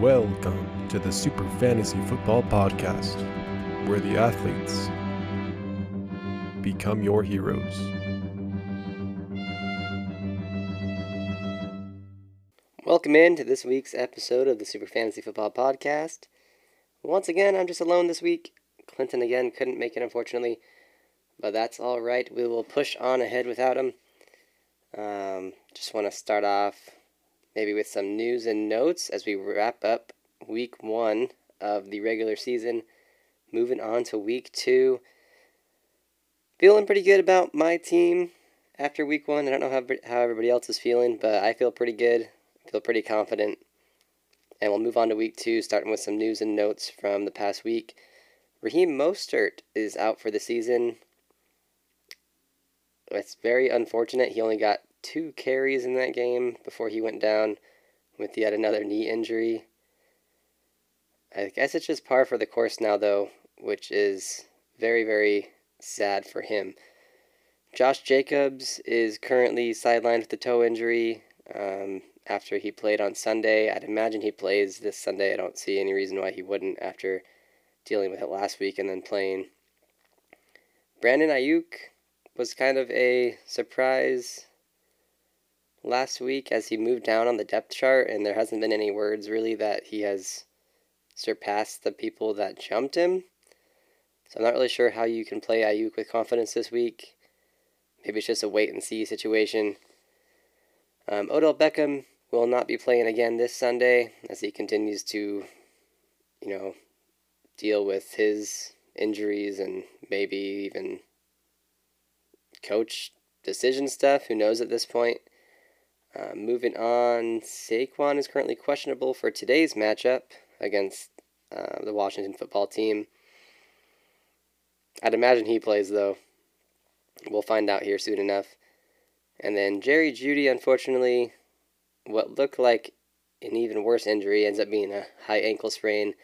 Welcome to the Super Fantasy Football Podcast, where the athletes become your heroes. Welcome in to this week's episode of the Super Fantasy Football Podcast. Once again, I'm just alone this week. Clinton again couldn't make it, unfortunately, but that's all right. We will push on ahead without him. Um, just want to start off maybe with some news and notes as we wrap up week one of the regular season. Moving on to week two. Feeling pretty good about my team after week one. I don't know how, how everybody else is feeling, but I feel pretty good. I feel pretty confident. And we'll move on to week two, starting with some news and notes from the past week. Raheem Mostert is out for the season. It's very unfortunate. He only got two carries in that game before he went down with yet another knee injury. I guess it's just par for the course now, though, which is very, very sad for him. Josh Jacobs is currently sidelined with a toe injury um, after he played on Sunday. I'd imagine he plays this Sunday. I don't see any reason why he wouldn't after dealing with it last week and then playing. Brandon Aiyuk was kind of a surprise last week as he moved down on the depth chart, and there hasn't been any words really that he has surpassed the people that jumped him. So I'm not really sure how you can play Aiyuk with confidence this week. Maybe it's just a wait and see situation. Um, Odell Beckham will not be playing again this Sunday as he continues to, you know, deal with his injuries and maybe even coach decision stuff. Who knows at this point? Uh, moving on, Saquon is currently questionable for today's matchup against uh, the Washington football team. I'd imagine he plays, though. We'll find out here soon enough. And then Jerry Jeudy, unfortunately, what looked like an even worse injury ends up being a high ankle sprain.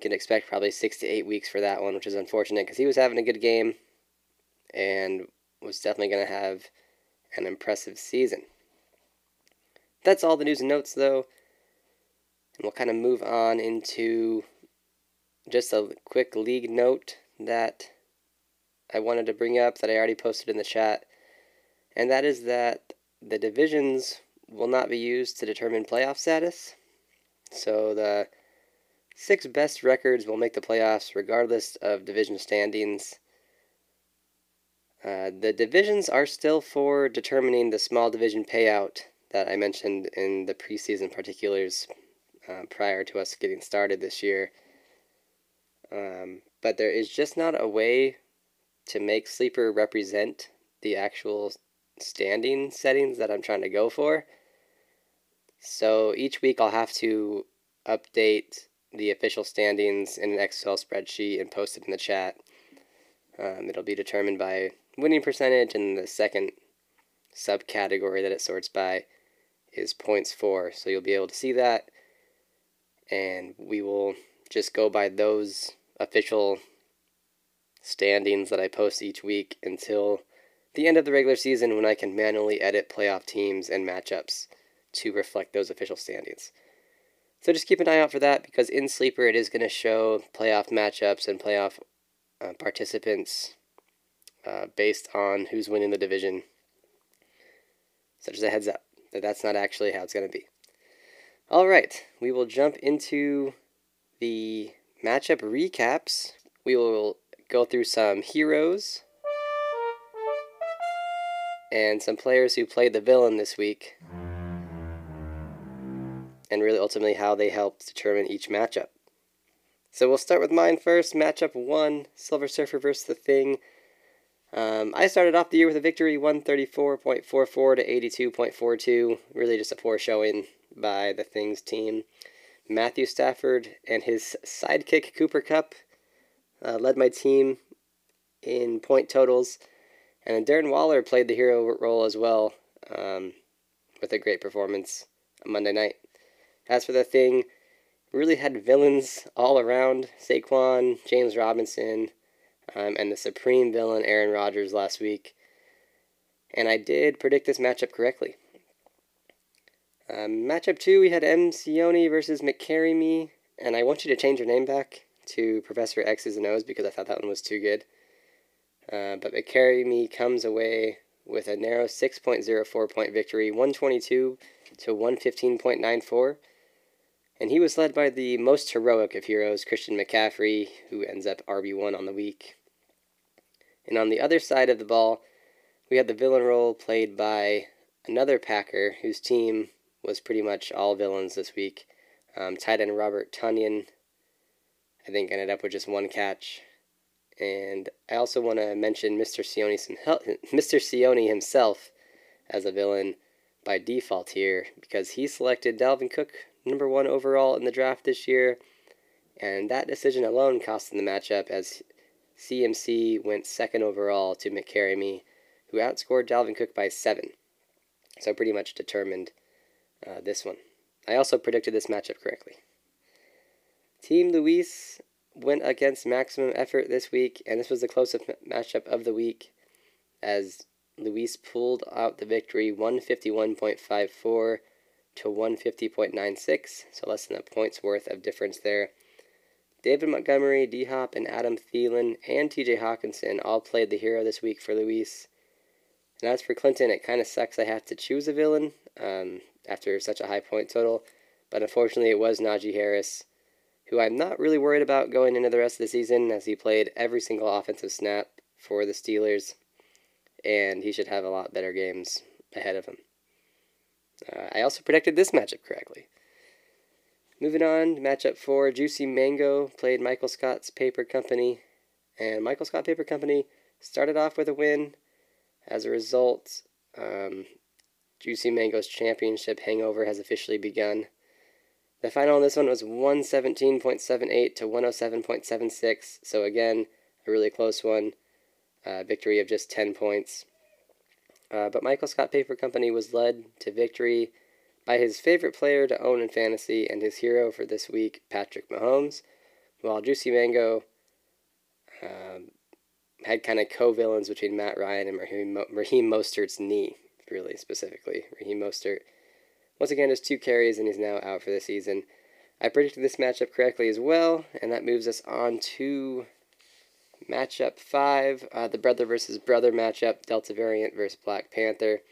Can expect probably six to eight weeks for that one, which is unfortunate because he was having a good game and was definitely going to have an impressive season. That's all the news and notes, though. And we'll kind of move on into just a quick league note that I wanted to bring up that I already posted in the chat. And that is that the divisions will not be used to determine playoff status. So the six best records will make the playoffs regardless of division standings. Uh, the divisions are still for determining the small division payout that I mentioned in the preseason particulars uh, prior to us getting started this year. Um, but there is just not a way to make Sleeper represent the actual standing settings that I'm trying to go for. So each week I'll have to update the official standings in an Excel spreadsheet and post it in the chat. Um, it'll be determined by winning percentage and the second subcategory that it sorts by is points for. So you'll be able to see that. And we will just go by those official standings that I post each week until the end of the regular season when I can manually edit playoff teams and matchups to reflect those official standings. So just keep an eye out for that because in Sleeper it is going to show playoff matchups and playoff uh, participants uh, based on who's winning the division. So just a heads up that that's not actually how it's going to be. All right, we will jump into the matchup recaps. We will go through some heroes and some players who played the villain this week, and really ultimately how they helped determine each matchup. So we'll start with mine first. Matchup one Silver Surfer versus The Thing. Um, I started off the year with a victory 134.44 to 82.42. Really just a poor showing by the Things team. Matthew Stafford and his sidekick Cooper Kupp uh, led my team in point totals. And then Darren Waller played the hero role as well um, with a great performance on Monday night. As for the thing, really had villains all around Saquon, James Robinson, um, and the supreme villain Aaron Rodgers last week. and I did predict this matchup correctly. Um, matchup two, we had M. Sione versus McCarry Me, and I want you to change your name back to Professor X's and O's because I thought that one was too good. Uh, but McCarry Me comes away with a narrow 6.04 point victory, 122 to 115.94. And he was led by the most heroic of heroes, Christian McCaffrey, who ends up RB1 on the week. And on the other side of the ball, we had the villain role played by another Packer whose team was pretty much all villains this week. Um, tight end Robert Tonyan, I think, ended up with just one catch. And I also want to mention Mr. Sione, some Mr. Sione himself as a villain by default here because he selected Dalvin Cook number one overall in the draft this year. And that decision alone cost him the matchup as CMC went second overall to McCarry who outscored Dalvin Cook by seven. So pretty much determined uh, this one. I also predicted this matchup correctly. Team Luis went against maximum effort this week, and this was the closest matchup of the week as Luis pulled out the victory 151.54 to 150.96, so less than a point's worth of difference there. David Montgomery, D Hop, and Adam Thielen and TJ Hockenson all played the hero this week for Luis. And as for Clinton, it kind of sucks I have to choose a villain um, after such a high point total, but unfortunately it was Najee Harris, who I'm not really worried about going into the rest of the season as he played every single offensive snap for the Steelers, and he should have a lot better games ahead of him. Uh, I also predicted this matchup correctly. Moving on, matchup four, Juicy Mango played Michael Scott's Paper Company, and Michael Scott Paper Company started off with a win. As a result, um, Juicy Mango's championship hangover has officially begun. The final on this one was 117.78 to 107.76, so again, a really close one. Uh, victory of just 10 points. Uh, but Michael Scott Paper Company was led to victory by his favorite player to own in fantasy and his hero for this week, Patrick Mahomes, while Juicy Mango um, had kind of co-villains between Matt Ryan and Raheem, Raheem Mostert's knee, really specifically. Raheem Mostert, once again, has two carries and he's now out for the season. I predicted this matchup correctly as well, and that moves us on to matchup five, uh, the brother versus brother matchup, Delta variant versus Black Panther.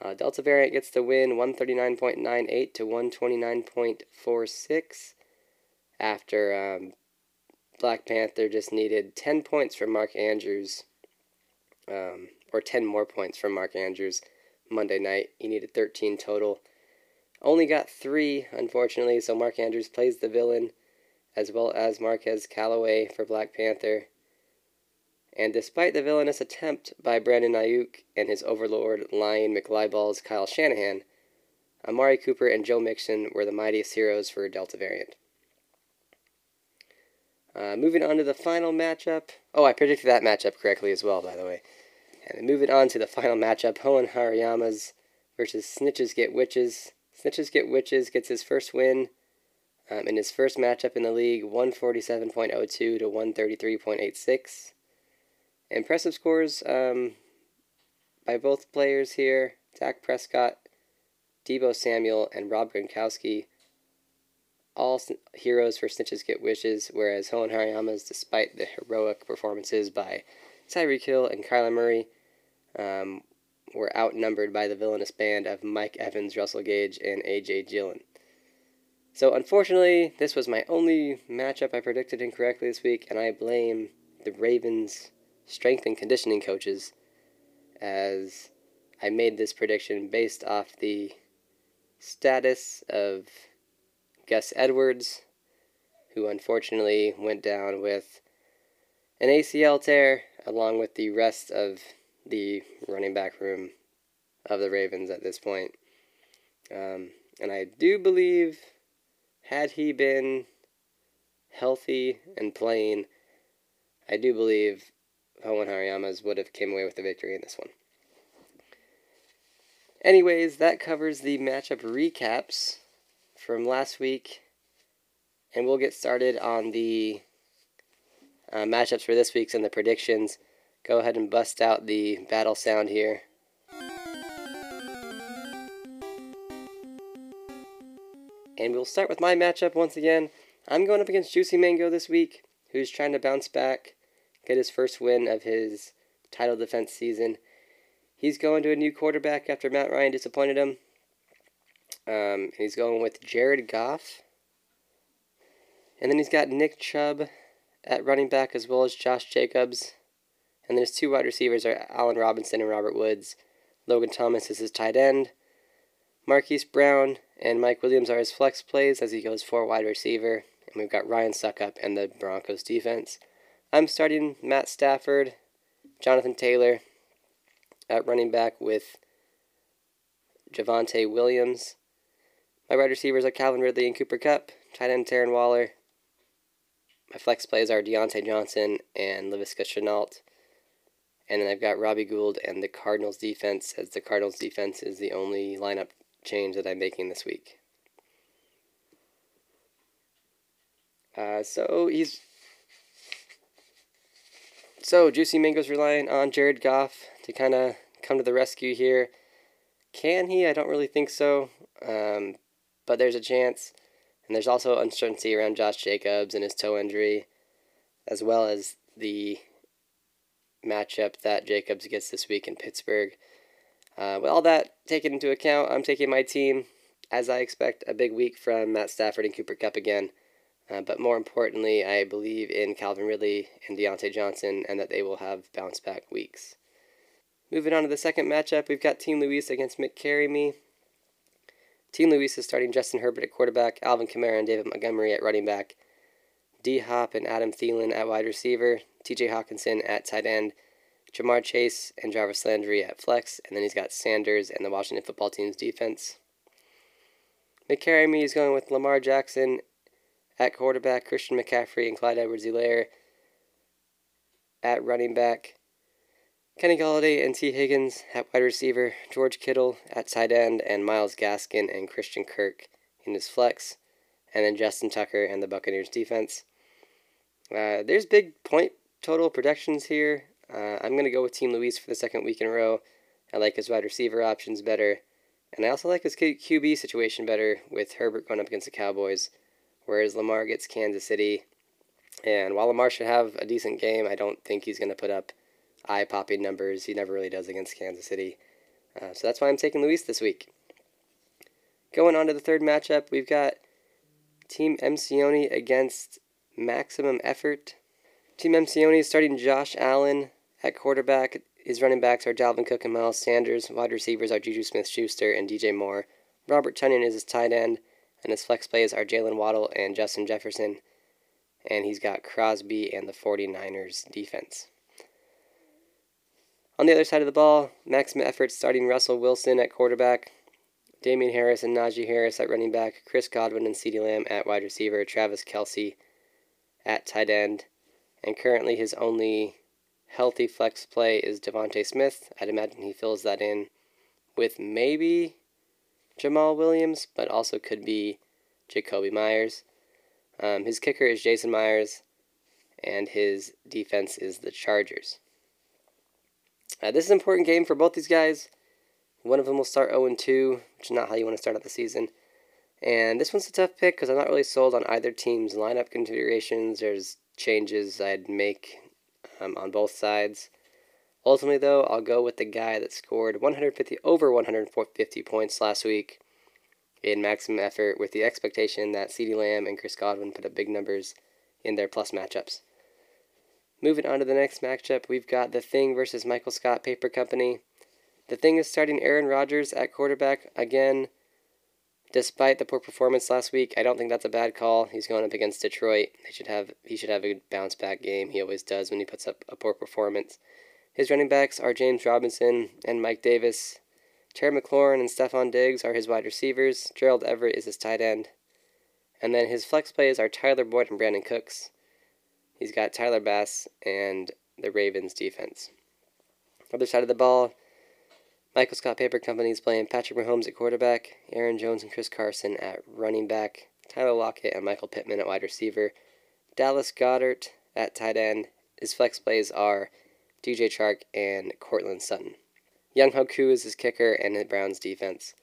Uh, Delta variant gets the win 139.98 to 129.46 after um, Black Panther just needed 10 points from Mark Andrews, um, or 10 more points from Mark Andrews Monday night. He needed 13 total. Only got three, unfortunately, so Mark Andrews plays the villain, as well as Marquez Callaway for Black Panther. And despite the villainous attempt by Brandon Aiyuk and his overlord Lion McLeiball's Kyle Shanahan, Amari Cooper and Joe Mixon were the mightiest heroes for Delta variant. Uh, moving on to the final matchup. Oh, I predicted that matchup correctly as well, by the way. And moving on to the final matchup, Hoenn Hariyamas versus Snitches Get Witches. Snitches Get Witches gets his first win um, in his first matchup in the league, 147.02 to 133.86. Impressive scores um, by both players here Dak Prescott, Deebo Samuel, and Rob Gronkowski. All heroes for Snitches Get Wishes, whereas Hoenn Hariyamas, despite the heroic performances by Tyreek Hill and Kyler Murray, um, were outnumbered by the villainous band of Mike Evans, Russell Gage, and A.J. Dillon. So, unfortunately, this was my only matchup I predicted incorrectly this week, and I blame the Ravens strength and conditioning coaches as I made this prediction based off the status of Gus Edwards, who unfortunately went down with an ACL tear, along with the rest of the running back room of the Ravens at this point. Um, and I do believe, had he been healthy and playing, I do believe Hoenn Hariyamas would have came away with the victory in this one. Anyways, that covers the matchup recaps from last week, and we'll get started on the uh, matchups for this week's and the predictions. Go ahead and bust out the battle sound here And we'll start with my matchup once again. I'm going up against Juicy Mango this week, who's trying to bounce back, get his first win of his title defense season. He's going to a new quarterback after Matt Ryan disappointed him. Um, he's going with Jared Goff. And then he's got Nick Chubb at running back as well as Josh Jacobs. And then his two wide receivers are Allen Robinson and Robert Woods. Logan Thomas is his tight end. Marquise Brown and Mike Williams are his flex plays as he goes for wide receiver. And we've got Ryan Succop and the Broncos defense. I'm starting Matt Stafford, Jonathan Taylor at running back with Javonte Williams. My wide receivers are Calvin Ridley and Cooper Kupp, Tight end Darren Waller. My flex plays are Diontae Johnson and Laviska Shenault. And then I've got Robbie Gould and the Cardinals defense, as the Cardinals defense is the only lineup change that I'm making this week. Uh, so he's so Juicy Mango's relying on Jared Goff to kind of come to the rescue here. Can he? I don't really think so, um, but there's a chance. And there's also uncertainty around Josh Jacobs and his toe injury, as well as the matchup that Jacobs gets this week in Pittsburgh. Uh, with all that taken into account, I'm taking my team as I expect a big week from Matt Stafford and Cooper Kupp again. Uh, but more importantly, I believe in Calvin Ridley and Diontae Johnson and that they will have bounce back weeks. Moving on to the second matchup, we've got Team Luis against Mick Carry Me. Team Luis is starting Justin Herbert at quarterback, Alvin Kamara and David Montgomery at running back, D Hop and Adam Thielen at wide receiver, TJ Hockenson at tight end, Ja'Marr Chase and Jarvis Landry at flex, and then he's got Sanders and the Washington football team's defense. McCarry is going with Lamar Jackson at quarterback, Christian McCaffrey and Clyde Edwards Helaire at running back, Kenny Golladay and Tee Higgins at wide receiver, George Kittle at tight end, and Myles Gaskin and Christian Kirk in his flex, and then Justin Tucker and the Buccaneers defense. Uh, there's big point total projections here. Uh, I'm going to go with Team Luis for the second week in a row. I like his wide receiver options better. And I also like his QB situation better with Herbert going up against the Cowboys, whereas Lamar gets Kansas City. And while Lamar should have a decent game, I don't think he's going to put up eye popping numbers. He never really does against Kansas City. Uh, so that's why I'm taking Luis this week. Going on to the third matchup, we've got Team Emcioni against Maximum Effort. Team Emcioni is starting Josh Allen at quarterback. His running backs are Dalvin Cook and Miles Sanders. Wide receivers are Juju Smith Schuster and DJ Moore. Robert Tonyan is his tight end, and his flex plays are Jaylen Waddle and Justin Jefferson. And he's got Crosby and the 49ers defense. On the other side of the ball, maximum effort starting Russell Wilson at quarterback, Damien Harris and Najee Harris at running back, Chris Godwin and CeeDee Lamb at wide receiver, Travis Kelce at tight end, and currently his only healthy flex play is DeVonta Smith. I'd imagine he fills that in with maybe Jamaal Williams, but also could be Jakobi Meyers. Um, his kicker is Jason Myers, and his defense is the Chargers. Uh, this is an important game for both these guys. One of them will start 0 2, which is not how you want to start out the season. And this one's a tough pick because I'm not really sold on either team's lineup configurations. There's changes I'd make um, on both sides. Ultimately, though, I'll go with the guy that scored 150 over 150 points last week in maximum effort, with the expectation that CeeDee Lamb and Chris Godwin put up big numbers in their plus matchups. Moving on to the next matchup, we've got The Thing versus Michael Scott Paper Company. The Thing is starting Aaron Rodgers at quarterback again. Despite the poor performance last week, I don't think that's a bad call. He's going up against Detroit. They should have he should have a bounce back game. He always does when he puts up a poor performance. His running backs are James Robinson and Mike Davis. Terry McLaurin and Stefon Diggs are his wide receivers. Gerald Everett is his tight end. And then his flex plays are Tyler Boyd and Brandin Cooks. He's got Tyler Bass and the Ravens defense. Other side of the ball, Michael Scott Paper Company is playing Patrick Mahomes at quarterback, Aaron Jones and Chris Carson at running back, Tyler Lockett and Michael Pittman at wide receiver, Dallas Goedert at tight end. His flex plays are DJ Chark and Courtland Sutton. Younghoe Koo is his kicker and the Browns defense.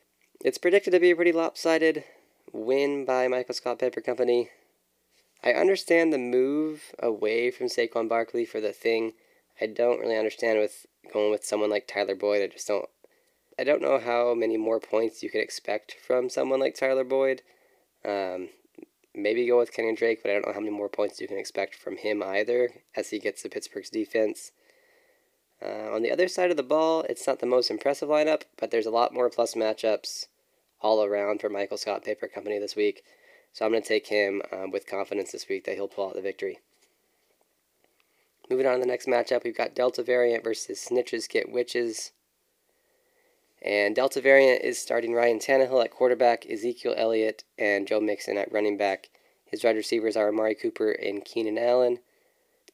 It's predicted to be a pretty lopsided win by Michael Scott Paper Company. I understand the move away from Saquon Barkley for the thing. I don't really understand with going with someone like Tyler Boyd. I just don't. I don't know how many more points you could expect from someone like Tyler Boyd. Um, maybe go with Kenny Drake, but I don't know how many more points you can expect from him either as he gets to Pittsburgh's defense. Uh, on the other side of the ball, it's not the most impressive lineup, but there's a lot more plus matchups all around for Michael Scott Paper Company this week. So I'm going to take him um, with confidence this week that he'll pull out the victory. Moving on to the next matchup, we've got Delta Variant versus Snitches Get Witches. And Delta Variant is starting Ryan Tannehill at quarterback, Ezekiel Elliott, and Joe Mixon at running back. His wide receivers are Amari Cooper and Keenan Allen.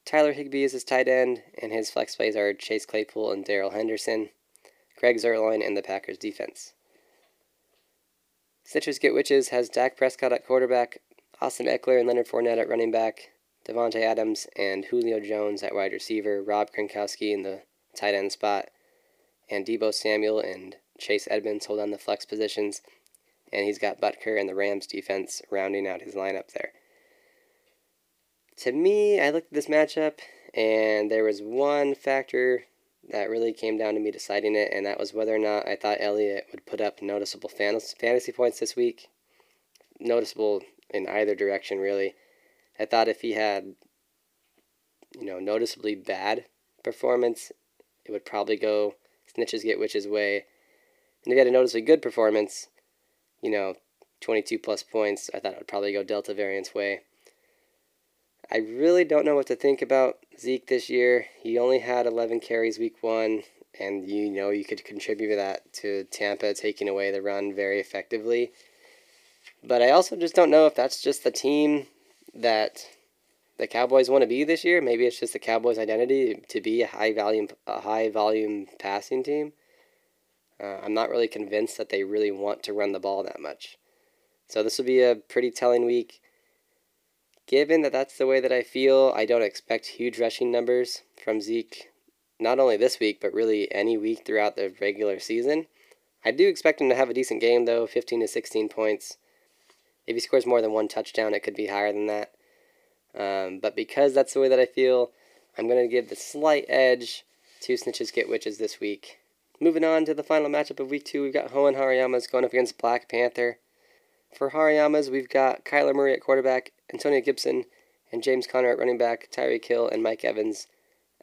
Tyler Higbee is his tight end, and his flex plays are Chase Claypool and Darrell Henderson. Greg Zuerlein and the Packers defense. Snitches Get Witches has Dak Prescott at quarterback, Austin Ekeler and Leonard Fournette at running back, Davante Adams and Julio Jones at wide receiver, Rob Gronkowski in the tight end spot, and Deebo Samuel and Chase Edmonds hold on the flex positions, and he's got Butker and the Rams defense rounding out his lineup there. To me, I looked at this matchup, and there was one factor that really came down to me deciding it, and that was whether or not I thought Elliott would put up noticeable fantasy points this week. Noticeable in either direction, really. I thought if he had, you know, noticeably bad performance, it would probably go snitches get witches way. And if he had a noticeably good performance, you know, 22 plus points, I thought it would probably go Delta variance way. I really don't know what to think about Zeke this year. He only had 11 carries week one, and you know you could contribute that to Tampa taking away the run very effectively. But I also just don't know if that's just the team that the Cowboys want to be this year. Maybe it's just the Cowboys' identity to be a high volume, a high volume passing team. Uh, I'm not really convinced that they really want to run the ball that much. So this will be a pretty telling week. Given that that's the way that I feel, I don't expect huge rushing numbers from Zeke, not only this week, but really any week throughout the regular season. I do expect him to have a decent game, though 15 to 16 points. If he scores more than one touchdown, it could be higher than that. Um, but because that's the way that I feel, I'm going to give the slight edge to Snitches Get Witches this week. Moving on to the final matchup of week two, we've got Hoenn Hariyama's going up against Black Panther. For Hariyama's, we've got Kyler Murray at quarterback, Antonio Gibson and James Conner at running back, Tyreek Hill and Mike Evans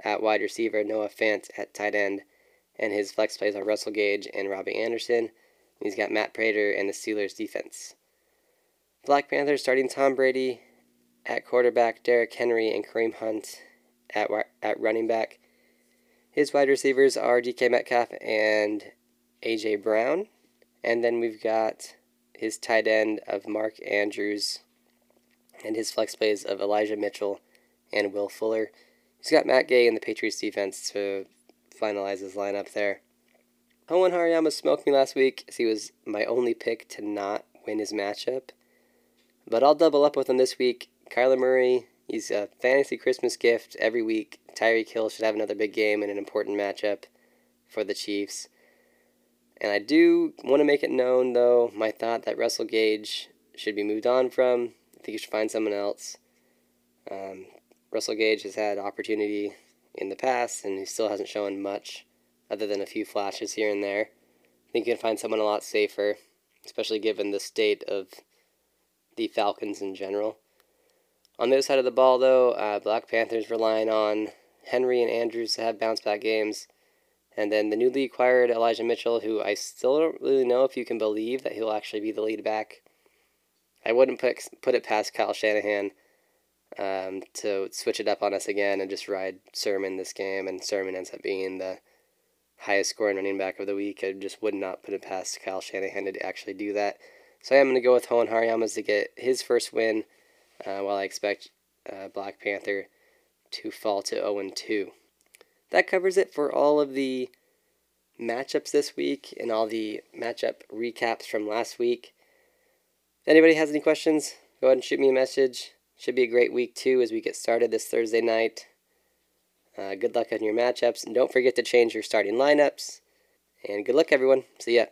at wide receiver, Noah Fant at tight end, and his flex plays are Russell Gage and Robbie Anderson. He's got Matt Prater and the Steelers defense. Black Panthers starting Tom Brady at quarterback, Derrick Henry and Kareem Hunt at at running back. His wide receivers are DK Metcalf and AJ Brown, and then we've got his tight end of Mark Andrews and his flex plays of Elijah Mitchell and Will Fuller. He's got Matt Gay in the Patriots defense to finalize his lineup there. Hoenn Hariyama smoked me last week as he was my only pick to not win his matchup. But I'll double up with him this week. Kyler Murray, he's a fantasy Christmas gift every week. Tyreek Hill should have another big game and an important matchup for the Chiefs. And I do want to make it known, though, my thought that Russell Gage should be moved on from. I think you should find someone else. Um, Russell Gage has had opportunity in the past, and he still hasn't shown much other than a few flashes here and there. I think you can find someone a lot safer, especially given the state of the Falcons in general. On the other side of the ball, though, uh, Black Panthers relying on Henry and Andrews to have bounce back games. And then the newly acquired Elijah Mitchell, who I still don't really know if you can believe that he'll actually be the lead back. I wouldn't put, put it past Kyle Shanahan um, to switch it up on us again and just ride Sermon this game, and Sermon ends up being the highest scoring running back of the week. I just would not put it past Kyle Shanahan to actually do that. So I am going to go with Hoenn Hariyama's to get his first win, uh, while I expect uh, Black Panther to fall to 0 2. That covers it for all of the matchups this week and all the matchup recaps from last week. If anybody has any questions, go ahead and shoot me a message. Should be a great week too as we get started this Thursday night. Uh, good luck on your matchups, and don't forget to change your starting lineups. And good luck, everyone. See ya.